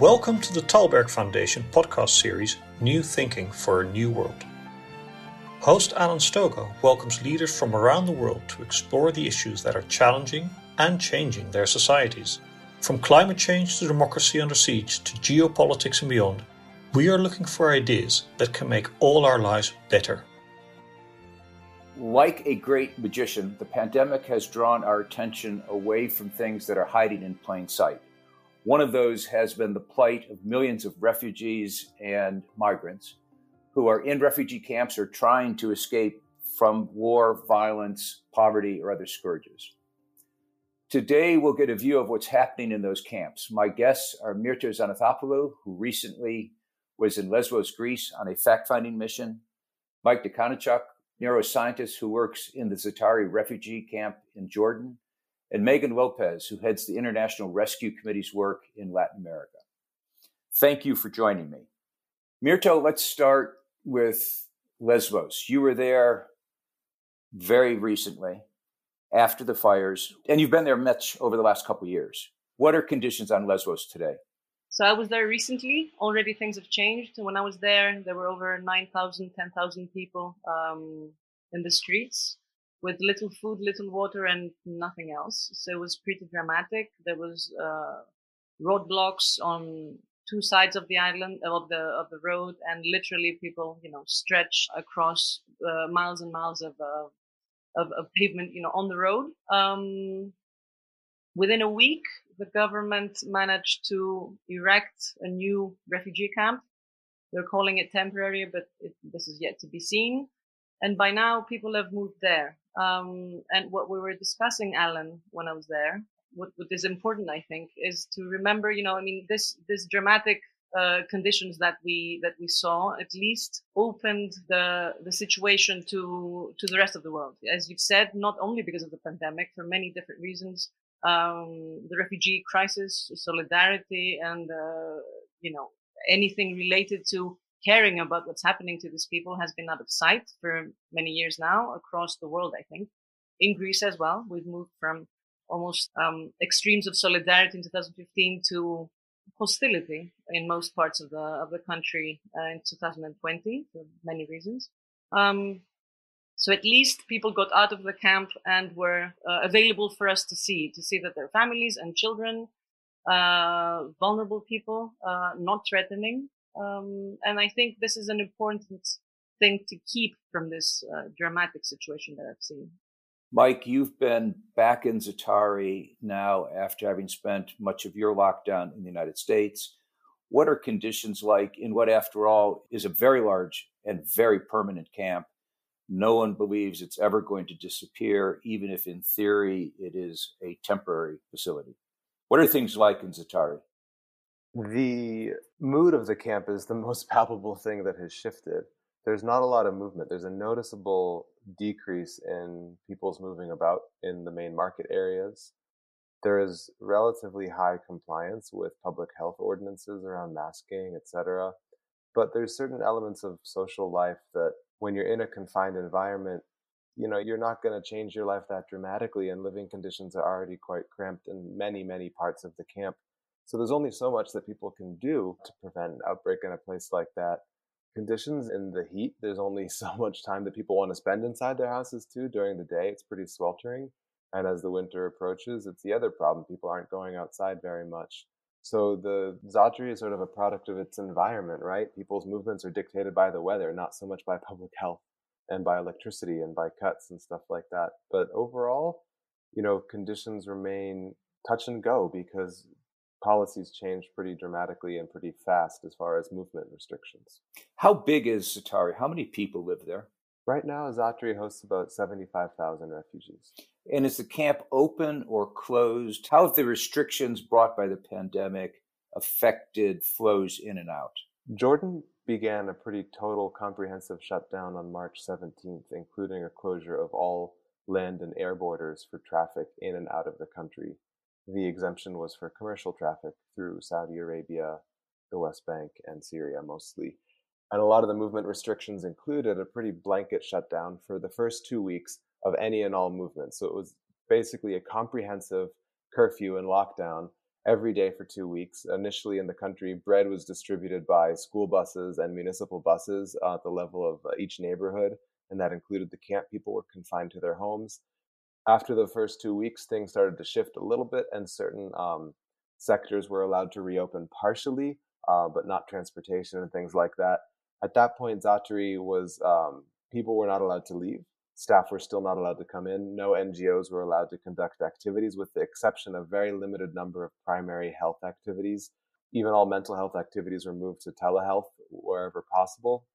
Welcome to the Tällberg Foundation podcast series New Thinking for a New World. Host Alan Stoga welcomes leaders from around the world to explore the issues that are challenging and changing their societies. From climate change to democracy under siege to geopolitics and beyond, we are looking for ideas that can make all our lives better. Like a great magician, the pandemic has drawn our attention away from things that are hiding in plain sight. One of those has been the plight of millions of refugees and migrants who are in refugee camps or trying to escape from war, violence, poverty, or other scourges. Today, we'll get a view of what's happening in those camps. My guests are Mirto Xanathopoulos, who recently was in Lesbos, Greece on a fact finding mission, Mike Niconchuk, neuroscientist who works in the Zaatari refugee camp in Jordan, and Megan Lopez, who heads the International Rescue Committee's work in Latin America. Thank you for joining me. Mirto, let's start with Lesbos. You were there very recently after the fires, and you've been there much over the last couple years. What are conditions on Lesbos today? So I was there recently. Already things have changed. When I was there, there were over 9,000, 10,000 people um, in the streets with little food, little water, and nothing else. So it was pretty dramatic. There was uh, roadblocks on two sides of the island of the of the road, and literally people, you know, stretch across uh, miles and miles of, uh, of, of pavement, you know, on the road. Um, within a week, the government managed to erect a new refugee camp. They're calling it temporary, but it, this is yet to be seen. And by now, people have moved there. Um, and what we were discussing, Alan, when I was there, what, what is important, I think, is to remember, you know, I mean, this this dramatic uh, conditions that we that we saw at least opened the the situation to to the rest of the world. As you've said, not only because of the pandemic, for many different reasons, um, the refugee crisis, solidarity, and uh, you know anything related to caring about what's happening to these people has been out of sight for many years now across the world. I think in Greece as well, we've moved from almost um, extremes of solidarity in 2015 to hostility in most parts of the of the country uh, in 2020 for many reasons. Um, so at least people got out of the camp and were uh, available for us to see, to see that their families and children, uh, vulnerable people, uh, not threatening. Um, and I think this is an important thing to keep from this uh, dramatic situation that I've seen. Mike, you've been back in Zaatari now after having spent much of your lockdown in the United States. What are conditions like in what, after all, is a very large and very permanent camp? No one believes it's ever going to disappear, even if in theory it is a temporary facility. What are things like in Zaatari? The mood of the camp is the most palpable thing that has shifted. There's not a lot of movement. There's a noticeable decrease in people's moving about in the main market areas. There is relatively high compliance with public health ordinances around masking, etc. But there's certain elements of social life that when you're in a confined environment, you know, you're not going to change your life that dramatically, and living conditions are already quite cramped in many, many parts of the camp. So there's only so much that people can do to prevent an outbreak in a place like that. Conditions in the heat, there's only so much time that people want to spend inside their houses too. During the day, it's pretty sweltering. And as the winter approaches, it's the other problem. People aren't going outside very much. So the Zaatari is sort of a product of its environment, right? People's movements are dictated by the weather, not so much by public health and by electricity and by cuts and stuff like that. But overall, you know, conditions remain touch and go because policies change pretty dramatically and pretty fast as far as movement restrictions. How big is Zaatari? How many people live there? Right now, Zaatari hosts about 75,000 refugees. And is the camp open or closed? How have the restrictions brought by the pandemic affected flows in and out? Jordan began a pretty total comprehensive shutdown on March 17th, including a closure of all land and air borders for traffic in and out of the country. The exemption was for commercial traffic through Saudi Arabia, the West Bank, and Syria mostly. And a lot of the movement restrictions included a pretty blanket shutdown for the first two weeks of any and all movement. So it was basically a comprehensive curfew and lockdown. every day for two weeks. Initially in the country, bread was distributed by school buses and municipal buses at the level of each neighborhood, and that included the camp. People were confined to their homes. After the first two weeks, things started to shift a little bit, and certain um, sectors were allowed to reopen partially, uh, but not transportation and things like that. At that point, Zaatari was um, people were not allowed to leave. Staff were still not allowed to come in. No NGOs were allowed to conduct activities, with the exception of very limited number of primary health activities. Even all mental health activities were moved to telehealth wherever possible,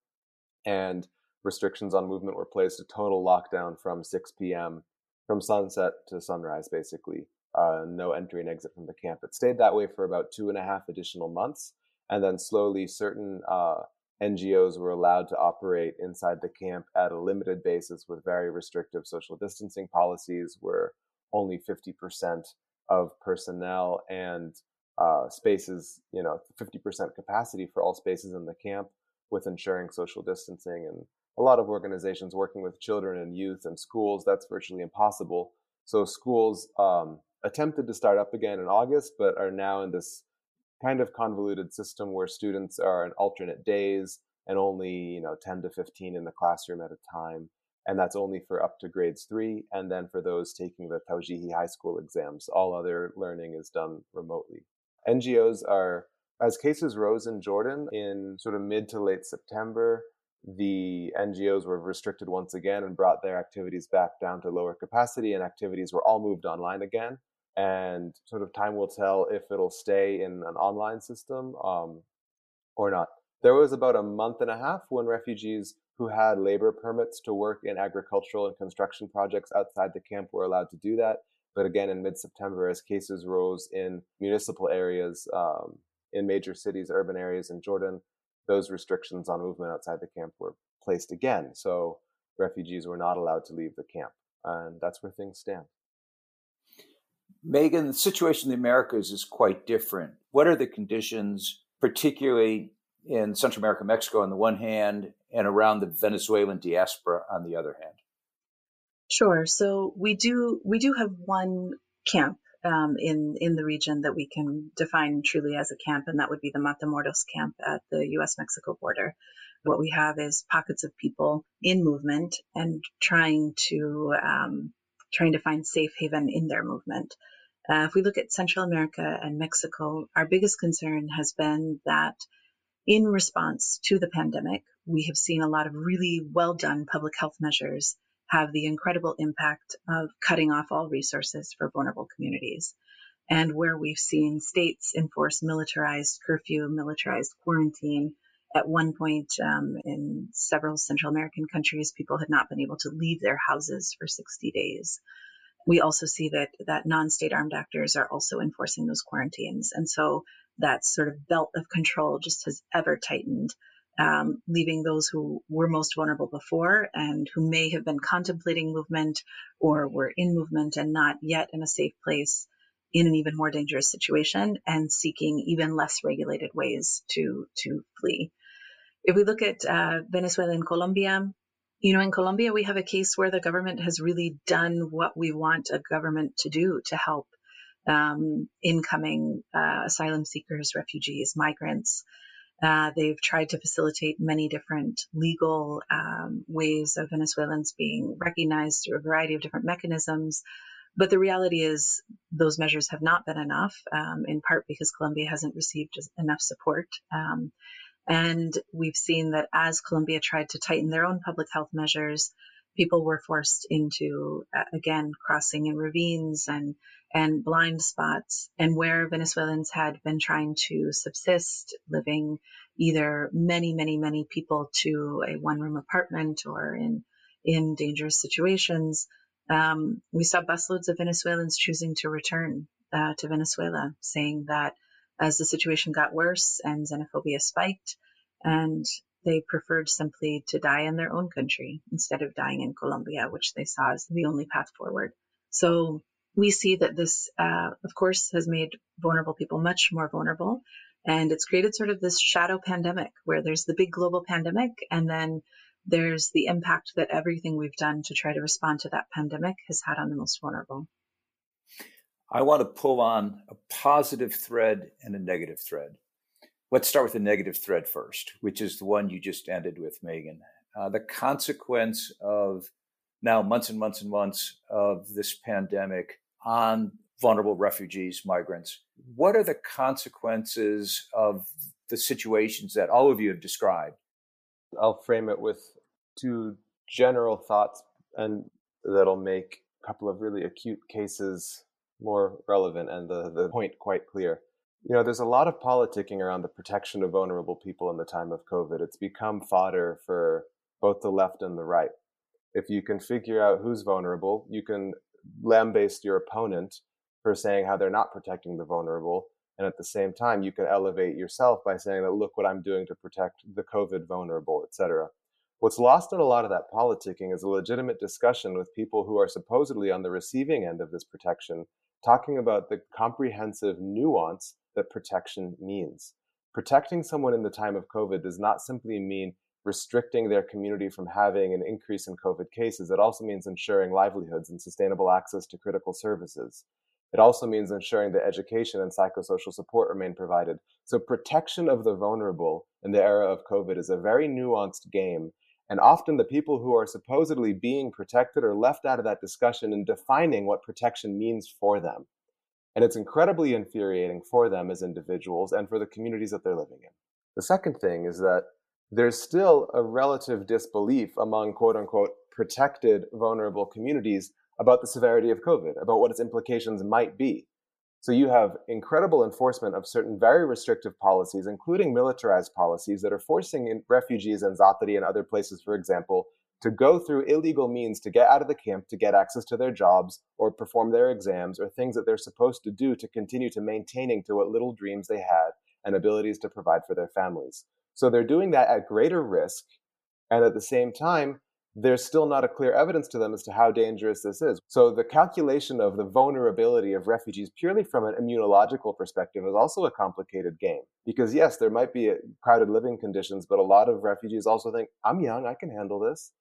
and restrictions on movement were placed. A total lockdown from 6 p.m. from sunset to sunrise, basically. Uh, no entry and exit from the camp. It stayed that way for about two and a half additional months, and then slowly certain uh, NGOs were allowed to operate inside the camp at a limited basis with very restrictive social distancing policies, where only 50% of personnel and uh, spaces, you know, 50% capacity for all spaces in the camp with ensuring social distancing. And a lot of organizations working with children and youth and schools, that's virtually impossible. So schools um, attempted to start up again in August, but are now in this kind of convoluted system where students are in alternate days and only you know 10 to 15 in the classroom at a time and that's only for up to grades three and then for those taking the tawjihi high school exams all other learning is done remotely ngos are as cases rose in jordan in sort of mid to late september the ngos were restricted once again and brought their activities back down to lower capacity and activities were all moved online again and sort of time will tell if it'll stay in an online system um, or not. There was about a month and a half when refugees who had labor permits to work in agricultural and construction projects outside the camp were allowed to do that. But again, in mid September, as cases rose in municipal areas, um, in major cities, urban areas in Jordan, those restrictions on movement outside the camp were placed again. So refugees were not allowed to leave the camp. And that's where things stand. Megan, the situation in the Americas is quite different. What are the conditions, particularly in Central America, Mexico on the one hand, and around the Venezuelan diaspora on the other hand? Sure. So we do we do have one camp um, in in the region that we can define truly as a camp, and that would be the Matamoros camp at the U.S. Mexico border. What we have is pockets of people in movement and trying to um, trying to find safe haven in their movement. Uh, if we look at Central America and Mexico, our biggest concern has been that in response to the pandemic, we have seen a lot of really well done public health measures have the incredible impact of cutting off all resources for vulnerable communities. And where we've seen states enforce militarized curfew, militarized quarantine, at one point um, in several Central American countries, people had not been able to leave their houses for 60 days we also see that that non-state armed actors are also enforcing those quarantines, and so that sort of belt of control just has ever tightened, um, leaving those who were most vulnerable before and who may have been contemplating movement or were in movement and not yet in a safe place in an even more dangerous situation and seeking even less regulated ways to to flee. If we look at uh, Venezuela and Colombia, you know, in Colombia, we have a case where the government has really done what we want a government to do to help um, incoming uh, asylum seekers, refugees, migrants. Uh, they've tried to facilitate many different legal um, ways of Venezuelans being recognized through a variety of different mechanisms. But the reality is, those measures have not been enough, um, in part because Colombia hasn't received enough support. Um, and we've seen that as Colombia tried to tighten their own public health measures, people were forced into, uh, again, crossing in ravines and, and blind spots. And where Venezuelans had been trying to subsist, living either many, many, many people to a one room apartment or in, in dangerous situations, um, we saw busloads of Venezuelans choosing to return uh, to Venezuela, saying that as the situation got worse and xenophobia spiked, and they preferred simply to die in their own country instead of dying in Colombia, which they saw as the only path forward. So we see that this, uh, of course, has made vulnerable people much more vulnerable. And it's created sort of this shadow pandemic where there's the big global pandemic and then there's the impact that everything we've done to try to respond to that pandemic has had on the most vulnerable. I want to pull on a positive thread and a negative thread. Let's start with the negative thread first, which is the one you just ended with, Megan. Uh, the consequence of now months and months and months of this pandemic on vulnerable refugees, migrants. What are the consequences of the situations that all of you have described? I'll frame it with two general thoughts and that'll make a couple of really acute cases more relevant and the, the point quite clear. You know, there's a lot of politicking around the protection of vulnerable people in the time of COVID. It's become fodder for both the left and the right. If you can figure out who's vulnerable, you can lambaste your opponent for saying how they're not protecting the vulnerable. And at the same time, you can elevate yourself by saying that, look what I'm doing to protect the COVID vulnerable, etc. What's lost in a lot of that politicking is a legitimate discussion with people who are supposedly on the receiving end of this protection talking about the comprehensive nuance that protection means. Protecting someone in the time of COVID does not simply mean restricting their community from having an increase in COVID cases. It also means ensuring livelihoods and sustainable access to critical services. It also means ensuring that education and psychosocial support remain provided. So, protection of the vulnerable in the era of COVID is a very nuanced game and often the people who are supposedly being protected are left out of that discussion in defining what protection means for them. And it's incredibly infuriating for them as individuals and for the communities that they're living in. The second thing is that there's still a relative disbelief among quote unquote protected vulnerable communities about the severity of COVID, about what its implications might be. So you have incredible enforcement of certain very restrictive policies, including militarized policies that are forcing refugees in Zaatari and other places, for example, to go through illegal means to get out of the camp, to get access to their jobs or perform their exams or things that they're supposed to do to continue to maintaining to what little dreams they had and abilities to provide for their families. So they're doing that at greater risk. And at the same time, there's still not a clear evidence to them as to how dangerous this is. So the calculation of the vulnerability of refugees purely from an immunological perspective is also a complicated game. Because yes, there might be uh, crowded living conditions, but a lot of refugees also think, I'm young, I can handle this.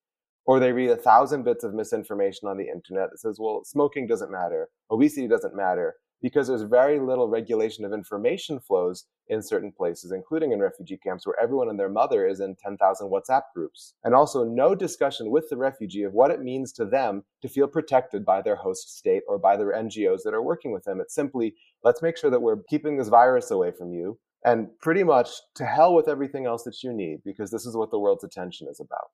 Or they read a thousand bits of misinformation on the internet that says, well, smoking doesn't matter, obesity doesn't matter, because there's very little regulation of information flows in certain places, including in refugee camps where everyone and their mother is in 10,000 WhatsApp groups. And also no discussion with the refugee of what it means to them to feel protected by their host state or by their NGOs that are working with them. It's simply, let's make sure that we're keeping this virus away from you. And pretty much to hell with everything else that you need, because this is what the world's attention is about.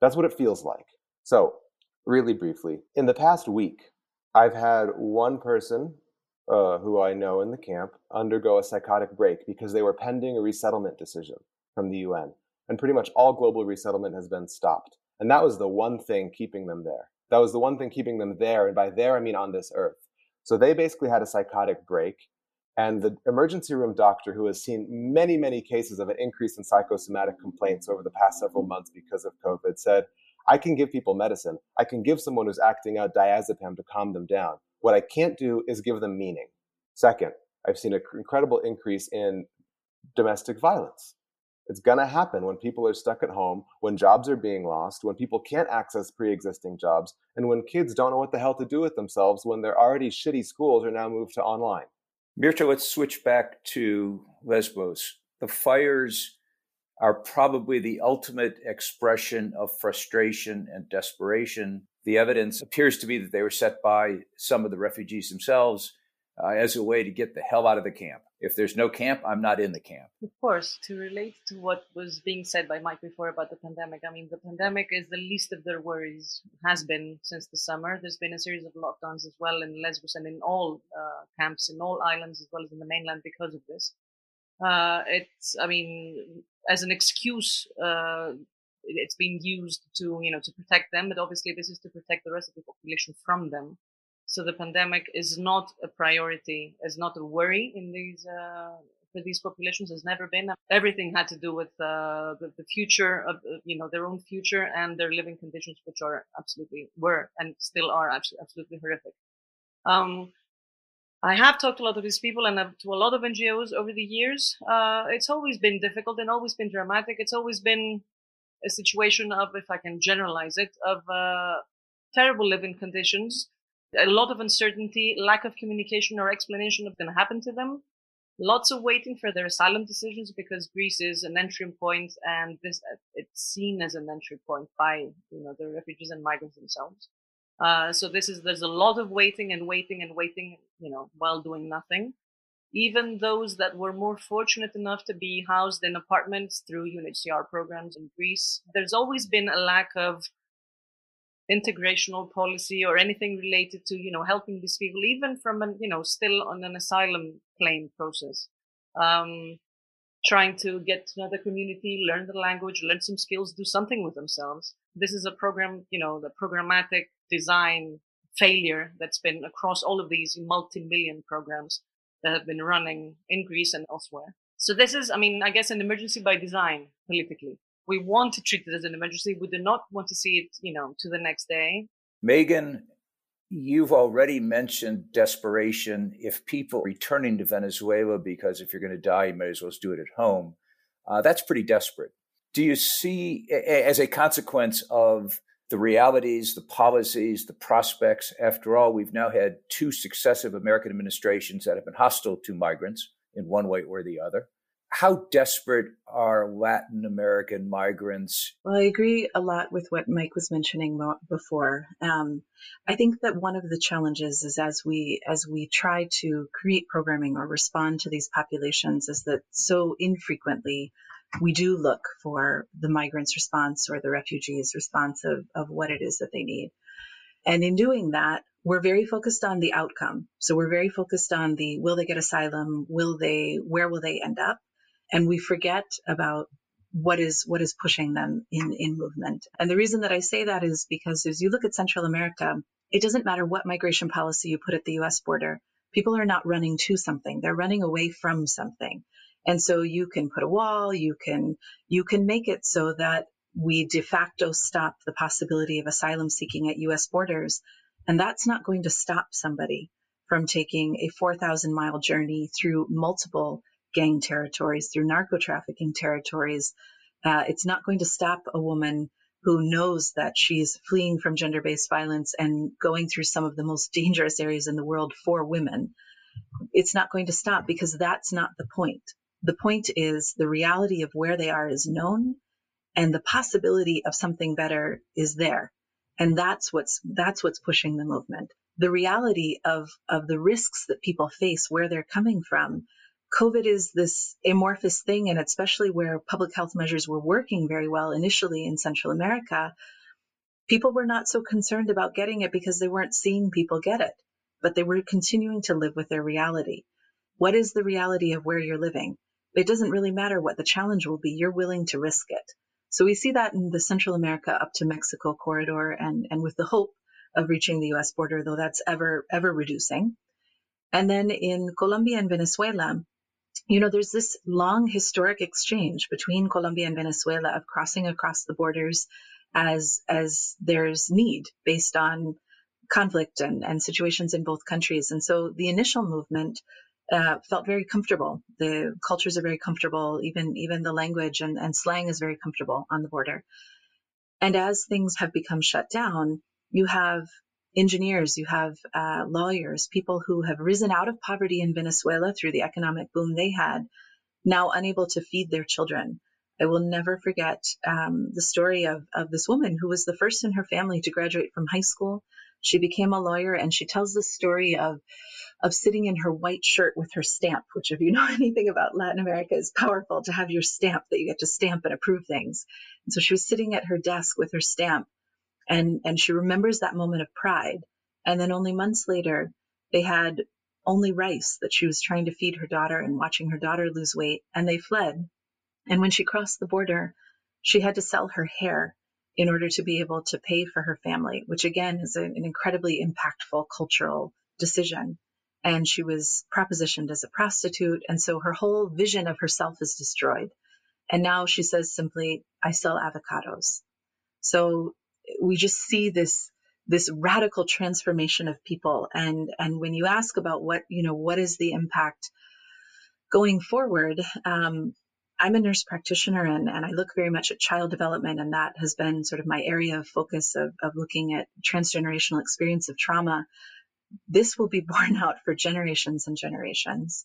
That's what it feels like. So, really briefly, in the past week, I've had one person uh, who I know in the camp undergo a psychotic break because they were pending a resettlement decision from the UN. And pretty much all global resettlement has been stopped. And that was the one thing keeping them there. That was the one thing keeping them there. And by there, I mean on this earth. So they basically had a psychotic break. And the emergency room doctor, who has seen many, many cases of an increase in psychosomatic complaints over the past several months because of COVID, said, I can give people medicine. I can give someone who's acting out diazepam to calm them down. What I can't do is give them meaning. Second, I've seen an incredible increase in domestic violence. It's going to happen when people are stuck at home, when jobs are being lost, when people can't access pre existing jobs, and when kids don't know what the hell to do with themselves when their already shitty schools are now moved to online. Mirto, let's switch back to Lesbos. The fires are probably the ultimate expression of frustration and desperation the evidence appears to be that they were set by some of the refugees themselves uh, as a way to get the hell out of the camp. If there's no camp, I'm not in the camp. Of course, to relate to what was being said by Mike before about the pandemic, I mean, the pandemic is the least of their worries, has been since the summer. There's been a series of lockdowns as well in Lesbos and in all uh, camps, in all islands, as well as in the mainland because of this. Uh, it's, I mean, as an excuse, uh, it's being used to you know to protect them but obviously this is to protect the rest of the population from them. So the pandemic is not a priority is not a worry in these uh, for these populations has never been. Everything had to do with uh, the, the, future of you know their own future and their living conditions which are absolutely were and still are absolutely horrific. Um, I have talked to a lot of these people and to a lot of NGOs over the years. Uh, it's always been difficult and always been dramatic. It's always been a situation of, if I can generalize it, of uh, terrible living conditions A lot of uncertainty, lack of communication or explanation of what's going to happen to them. Lots of waiting for their asylum decisions because Greece is an entry point and this, it's seen as an entry point by, you know, the refugees and migrants themselves. Uh, so this is, there's a lot of waiting and waiting and waiting, you know, while doing nothing even those that were more fortunate enough to be housed in apartments through UNHCR programs in Greece, there's always been a lack of integrational policy or anything related to, you know, helping these people, even from an, you know, still on an asylum claim process. Um, trying to get to know the community, learn the language, learn some skills, do something with themselves. This is a program, you know, the programmatic design failure that's been across all of these multi-million programs that have been running in Greece and elsewhere. So this is, I mean, I guess an emergency by design politically. We want to treat it as an emergency. We do not want to see it, you know, to the next day. Megan, you've already mentioned desperation. If people returning to Venezuela, because if you're going to die, you may as well do it at home, uh, that's pretty desperate. Do you see, as a consequence of the realities, the policies, the prospects. After all, we've now had two successive American administrations that have been hostile to migrants in one way or the other. How desperate are Latin American migrants? Well, I agree a lot with what Mike was mentioning before. Um, I think that one of the challenges is as we as we try to create programming or respond to these populations, is that so infrequently we do look for the migrants' response or the refugees' response of, of what it is that they need. And in doing that, we're very focused on the outcome. So we're very focused on the will they get asylum? Will they, where will they end up? And we forget about what is what is pushing them in in movement. And the reason that I say that is because as you look at Central America, it doesn't matter what migration policy you put at the US border. People are not running to something. They're running away from something. And so you can put a wall, you can, you can make it so that we de facto stop the possibility of asylum seeking at US borders. And that's not going to stop somebody from taking a 4,000 mile journey through multiple gang territories, through narco trafficking territories. Uh, it's not going to stop a woman who knows that she's fleeing from gender based violence and going through some of the most dangerous areas in the world for women. It's not going to stop because that's not the point. The point is the reality of where they are is known and the possibility of something better is there. And that's what's, that's what's pushing the movement. The reality of, of the risks that people face, where they're coming from. COVID is this amorphous thing, and especially where public health measures were working very well initially in Central America, people were not so concerned about getting it because they weren't seeing people get it, but they were continuing to live with their reality. What is the reality of where you're living? it doesn't really matter what the challenge will be. You're willing to risk it. So we see that in the Central America up to Mexico corridor and, and with the hope of reaching the US border, though that's ever, ever reducing. And then in Colombia and Venezuela, you know, there's this long historic exchange between Colombia and Venezuela of crossing across the borders as, as there's need based on conflict and, and situations in both countries. And so the initial movement uh, felt very comfortable. The cultures are very comfortable. Even even the language and, and slang is very comfortable on the border. And as things have become shut down, you have engineers, you have uh, lawyers, people who have risen out of poverty in Venezuela through the economic boom they had, now unable to feed their children. I will never forget um, the story of, of this woman who was the first in her family to graduate from high school. She became a lawyer and she tells the story of of sitting in her white shirt with her stamp, which if you know anything about Latin America is powerful to have your stamp that you get to stamp and approve things. And so she was sitting at her desk with her stamp and, and she remembers that moment of pride. And then only months later, they had only rice that she was trying to feed her daughter and watching her daughter lose weight and they fled. And when she crossed the border, she had to sell her hair in order to be able to pay for her family, which again is an incredibly impactful cultural decision and she was propositioned as a prostitute. And so her whole vision of herself is destroyed. And now she says simply, I sell avocados. So we just see this, this radical transformation of people. And, and when you ask about what, you know, what is the impact going forward, um, I'm a nurse practitioner and, and I look very much at child development, and that has been sort of my area of focus of, of looking at transgenerational experience of trauma this will be borne out for generations and generations.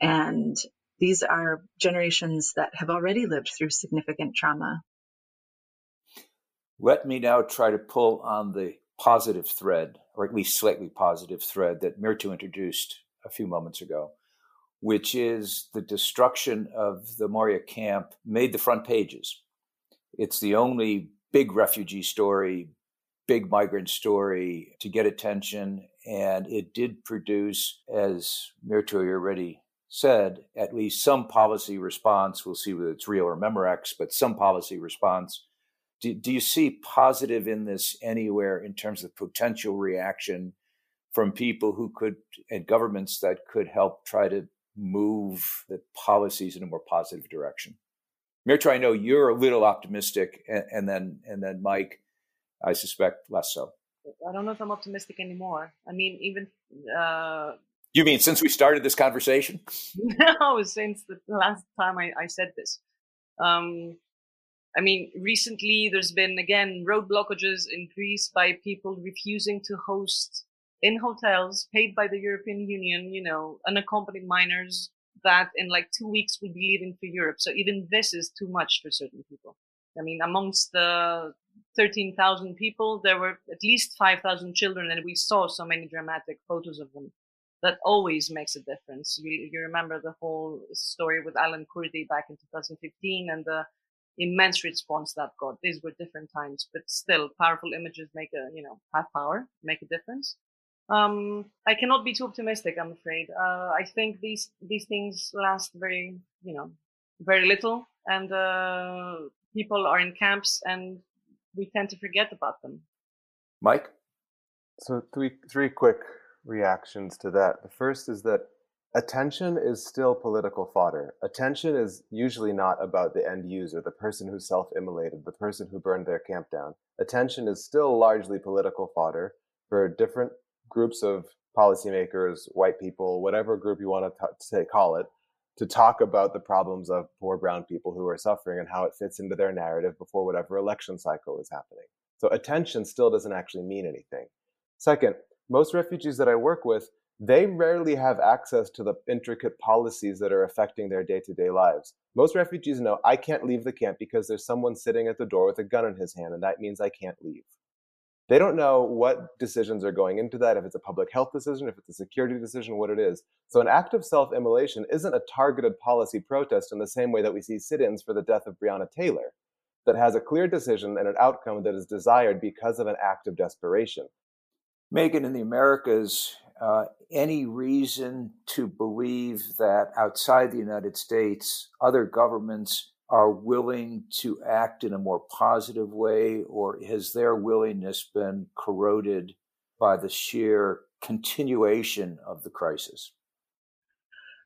And these are generations that have already lived through significant trauma. Let me now try to pull on the positive thread, or at least slightly positive thread, that Mirto introduced a few moments ago, which is the destruction of the Moria camp made the front pages. It's the only big refugee story, big migrant story to get attention. And it did produce, as Mirto already said, at least some policy response. We'll see whether it's real or Memorex, but some policy response. Do, do you see positive in this anywhere in terms of potential reaction from people who could, and governments that could help try to move the policies in a more positive direction? Mirto, I know you're a little optimistic, and, and then and then Mike, I suspect less so. I don't know if I'm optimistic anymore. I mean, even uh, you mean since we started this conversation? no, since the last time I, I said this. Um, I mean, recently there's been again road blockages in Greece by people refusing to host in hotels paid by the European Union, you know, unaccompanied minors that in like two weeks will be leaving for Europe. So even this is too much for certain people. I mean, amongst the 13,000 people, there were at least 5,000 children, and we saw so many dramatic photos of them. That always makes a difference. You, you remember the whole story with Alan Kurdi back in 2015 and the immense response that got. These were different times, but still, powerful images make a, you know, have power, make a difference. Um, I cannot be too optimistic, I'm afraid. Uh, I think these these things last very, you know, very little, and uh, people are in camps, and we tend to forget about them. Mike, so three three quick reactions to that. The first is that attention is still political fodder. Attention is usually not about the end user, the person who self-immolated, the person who burned their camp down. Attention is still largely political fodder for different groups of policymakers, white people, whatever group you want to t- say call it, to talk about the problems of poor brown people who are suffering and how it fits into their narrative before whatever election cycle is happening. So attention still doesn't actually mean anything. Second, most refugees that I work with, they rarely have access to the intricate policies that are affecting their day-to-day lives. Most refugees know I can't leave the camp because there's someone sitting at the door with a gun in his hand and that means I can't leave. They don't know what decisions are going into that, if it's a public health decision, if it's a security decision, what it is. So an act of self-immolation isn't a targeted policy protest in the same way that we see sit-ins for the death of Breonna Taylor, that has a clear decision and an outcome that is desired because of an act of desperation. Megan, in the Americas, uh, any reason to believe that outside the United States, other governments are willing to act in a more positive way, or has their willingness been corroded by the sheer continuation of the crisis?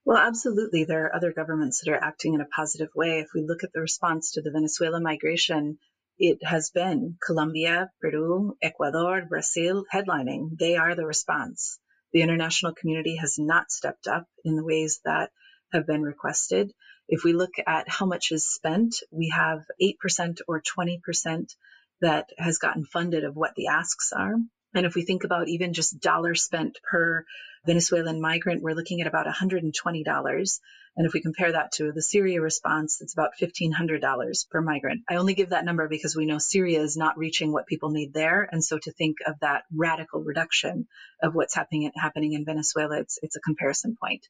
Well, absolutely. There are other governments that are acting in a positive way. If we look at the response to the Venezuela migration, it has been Colombia, Peru, Ecuador, Brazil headlining. They are the response. The international community has not stepped up in the ways that have been requested. If we look at how much is spent, we have 8% or 20% that has gotten funded of what the asks are. And if we think about even just dollars spent per Venezuelan migrant, we're looking at about $120. And if we compare that to the Syria response, it's about $1,500 per migrant. I only give that number because we know Syria is not reaching what people need there. And so to think of that radical reduction of what's happening, happening in Venezuela, it's, it's a comparison point.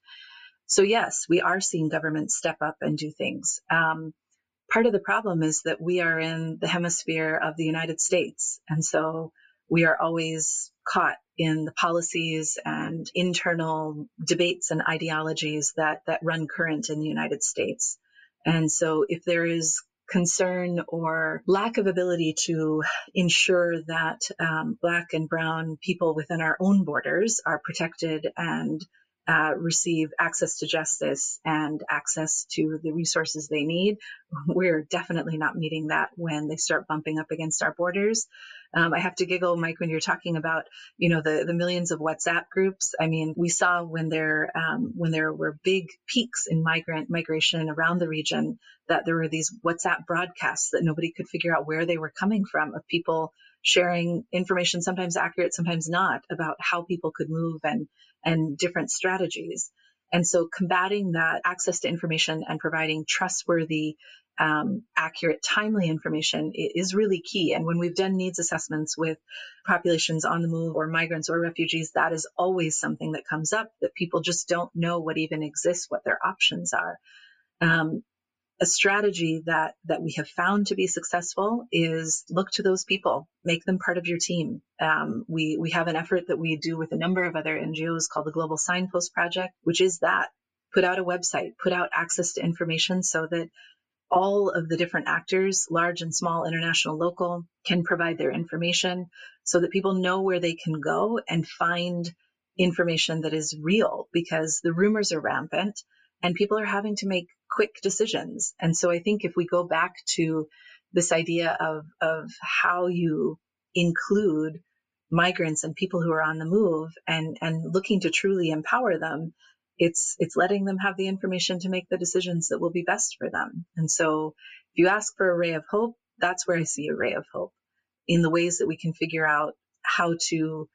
So yes, we are seeing governments step up and do things. Um, part of the problem is that we are in the hemisphere of the United States. And so we are always caught in the policies and internal debates and ideologies that, that run current in the United States. And so if there is concern or lack of ability to ensure that um, Black and Brown people within our own borders are protected and uh, receive access to justice and access to the resources they need. We're definitely not meeting that when they start bumping up against our borders. Um, I have to giggle, Mike, when you're talking about, you know, the, the millions of WhatsApp groups. I mean, we saw when there um, when there were big peaks in migrant migration around the region that there were these WhatsApp broadcasts that nobody could figure out where they were coming from of people sharing information, sometimes accurate, sometimes not, about how people could move and, and different strategies. And so combating that access to information and providing trustworthy, um, accurate, timely information is really key. And when we've done needs assessments with populations on the move or migrants or refugees, that is always something that comes up that people just don't know what even exists, what their options are. Um, a strategy that that we have found to be successful is look to those people, make them part of your team. Um, we we have an effort that we do with a number of other NGOs called the Global Signpost Project, which is that put out a website, put out access to information so that all of the different actors, large and small, international, local, can provide their information so that people know where they can go and find information that is real because the rumors are rampant and people are having to make quick decisions. And so I think if we go back to this idea of, of how you include migrants and people who are on the move and, and looking to truly empower them, it's, it's letting them have the information to make the decisions that will be best for them. And so if you ask for a ray of hope, that's where I see a ray of hope in the ways that we can figure out how to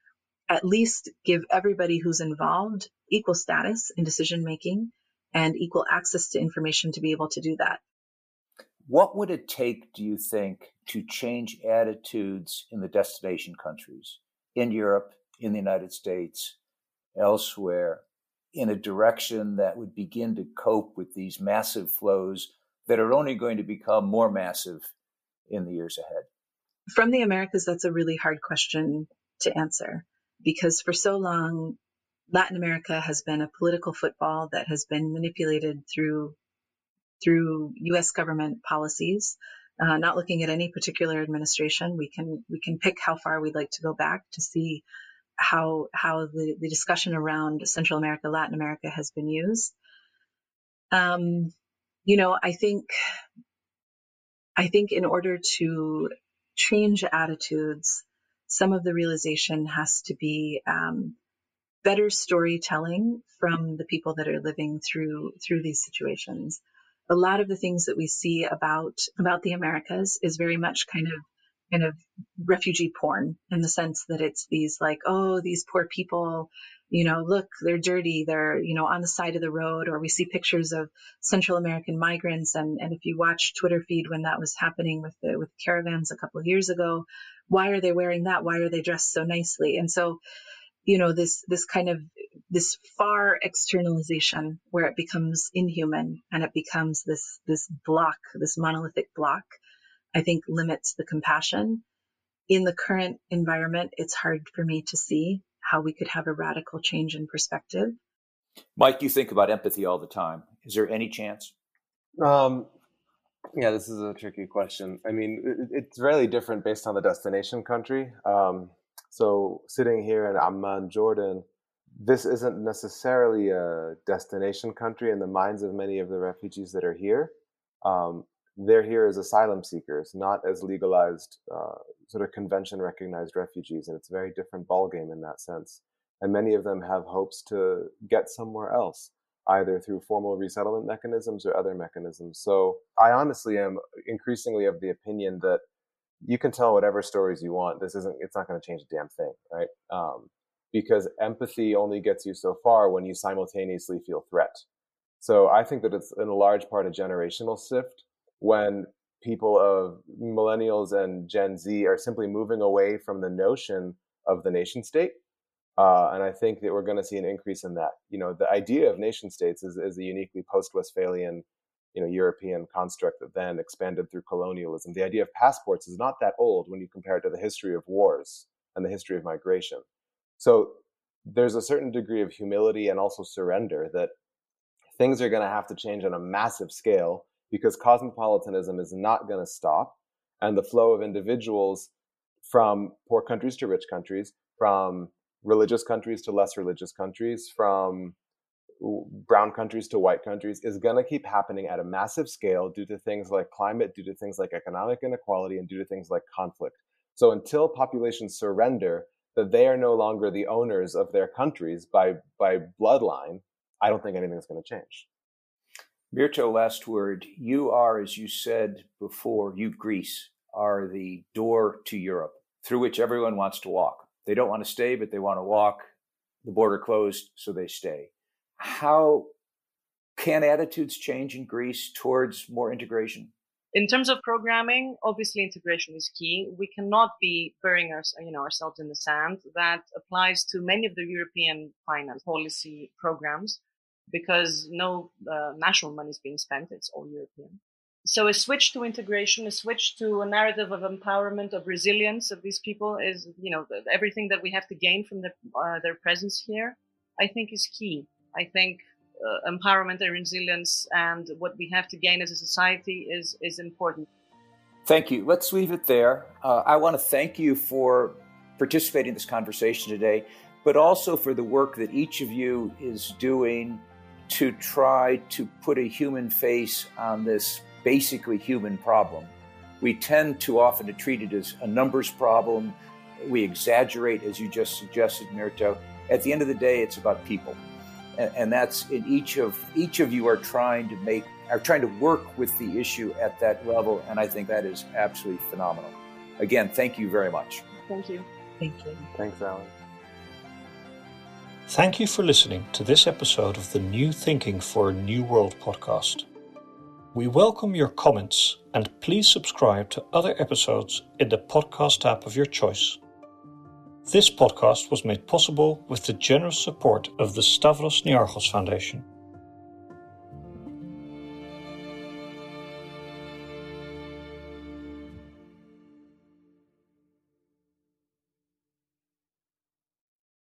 at least give everybody who's involved equal status in decision making and equal access to information to be able to do that. What would it take, do you think, to change attitudes in the destination countries, in Europe, in the United States, elsewhere, in a direction that would begin to cope with these massive flows that are only going to become more massive in the years ahead? From the Americas, that's a really hard question to answer because for so long, Latin America has been a political football that has been manipulated through through U.S. government policies. Uh, not looking at any particular administration, we can we can pick how far we'd like to go back to see how how the, the discussion around Central America, Latin America has been used. Um, you know, I think I think in order to change attitudes, some of the realization has to be um, better storytelling from the people that are living through through these situations. A lot of the things that we see about about the Americas is very much kind of kind of refugee porn in the sense that it's these like, oh, these poor people, you know, look, they're dirty, they're, you know, on the side of the road, or we see pictures of Central American migrants. And, and if you watch Twitter feed when that was happening with the, with caravans a couple of years ago, why are they wearing that? Why are they dressed so nicely? And so you know this this kind of this far externalization where it becomes inhuman and it becomes this this block this monolithic block i think limits the compassion. In the current environment it's hard for me to see how we could have a radical change in perspective. Mike you think about empathy all the time. Is there any chance? Um, yeah this is a tricky question. I mean it's really different based on the destination country. Um, so sitting here in Amman, Jordan, this isn't necessarily a destination country in the minds of many of the refugees that are here. Um, they're here as asylum seekers, not as legalized, uh, sort of convention recognized refugees, and it's a very different ballgame in that sense. And many of them have hopes to get somewhere else, either through formal resettlement mechanisms or other mechanisms. So I honestly am increasingly of the opinion that you can tell whatever stories you want. This isn't, it's not going to change a damn thing, right? Um, because empathy only gets you so far when you simultaneously feel threat. So I think that it's in a large part a generational shift when people of millennials and Gen Z are simply moving away from the notion of the nation state. Uh, and I think that we're going to see an increase in that. You know, the idea of nation states is, is a uniquely post Westphalian you know European construct that then expanded through colonialism. The idea of passports is not that old when you compare it to the history of wars and the history of migration. So there's a certain degree of humility and also surrender that things are going to have to change on a massive scale because cosmopolitanism is not going to stop and the flow of individuals from poor countries to rich countries from religious countries to less religious countries from brown countries to white countries is going to keep happening at a massive scale due to things like climate, due to things like economic inequality, and due to things like conflict. So until populations surrender that they are no longer the owners of their countries by, by bloodline, I don't think anything's going to change. Mirto, last word. You are, as you said before, you, Greece, are the door to Europe. through which everyone wants to walk. They don't want to stay, but they want to walk. The border closed, so they stay. How can attitudes change in Greece towards more integration? In terms of programming, obviously integration is key. We cannot be burying our, you know, ourselves in the sand. That applies to many of the European finance policy programs because no uh, national money is being spent. It's all European. So a switch to integration, a switch to a narrative of empowerment, of resilience of these people is, you know, everything that we have to gain from the, uh, their presence here, I think is key. I think uh, empowerment and resilience and what we have to gain as a society is is important. Thank you. Let's leave it there. Uh, I want to thank you for participating in this conversation today, but also for the work that each of you is doing to try to put a human face on this basically human problem. We tend too often to treat it as a numbers problem. We exaggerate, as you just suggested, Mirto. At the end of the day, it's about people and, and that's in each of each of you are trying to make are trying to work with the issue at that level, and I think that is absolutely phenomenal. Again, thank you very much. Thank you. Thank you. Thanks, Alan. Thank you for listening to this episode of the New Thinking for a New World podcast. We welcome your comments and please subscribe to other episodes in the podcast app of your choice. This podcast was made possible with the generous support of the Stavros Niarchos Foundation.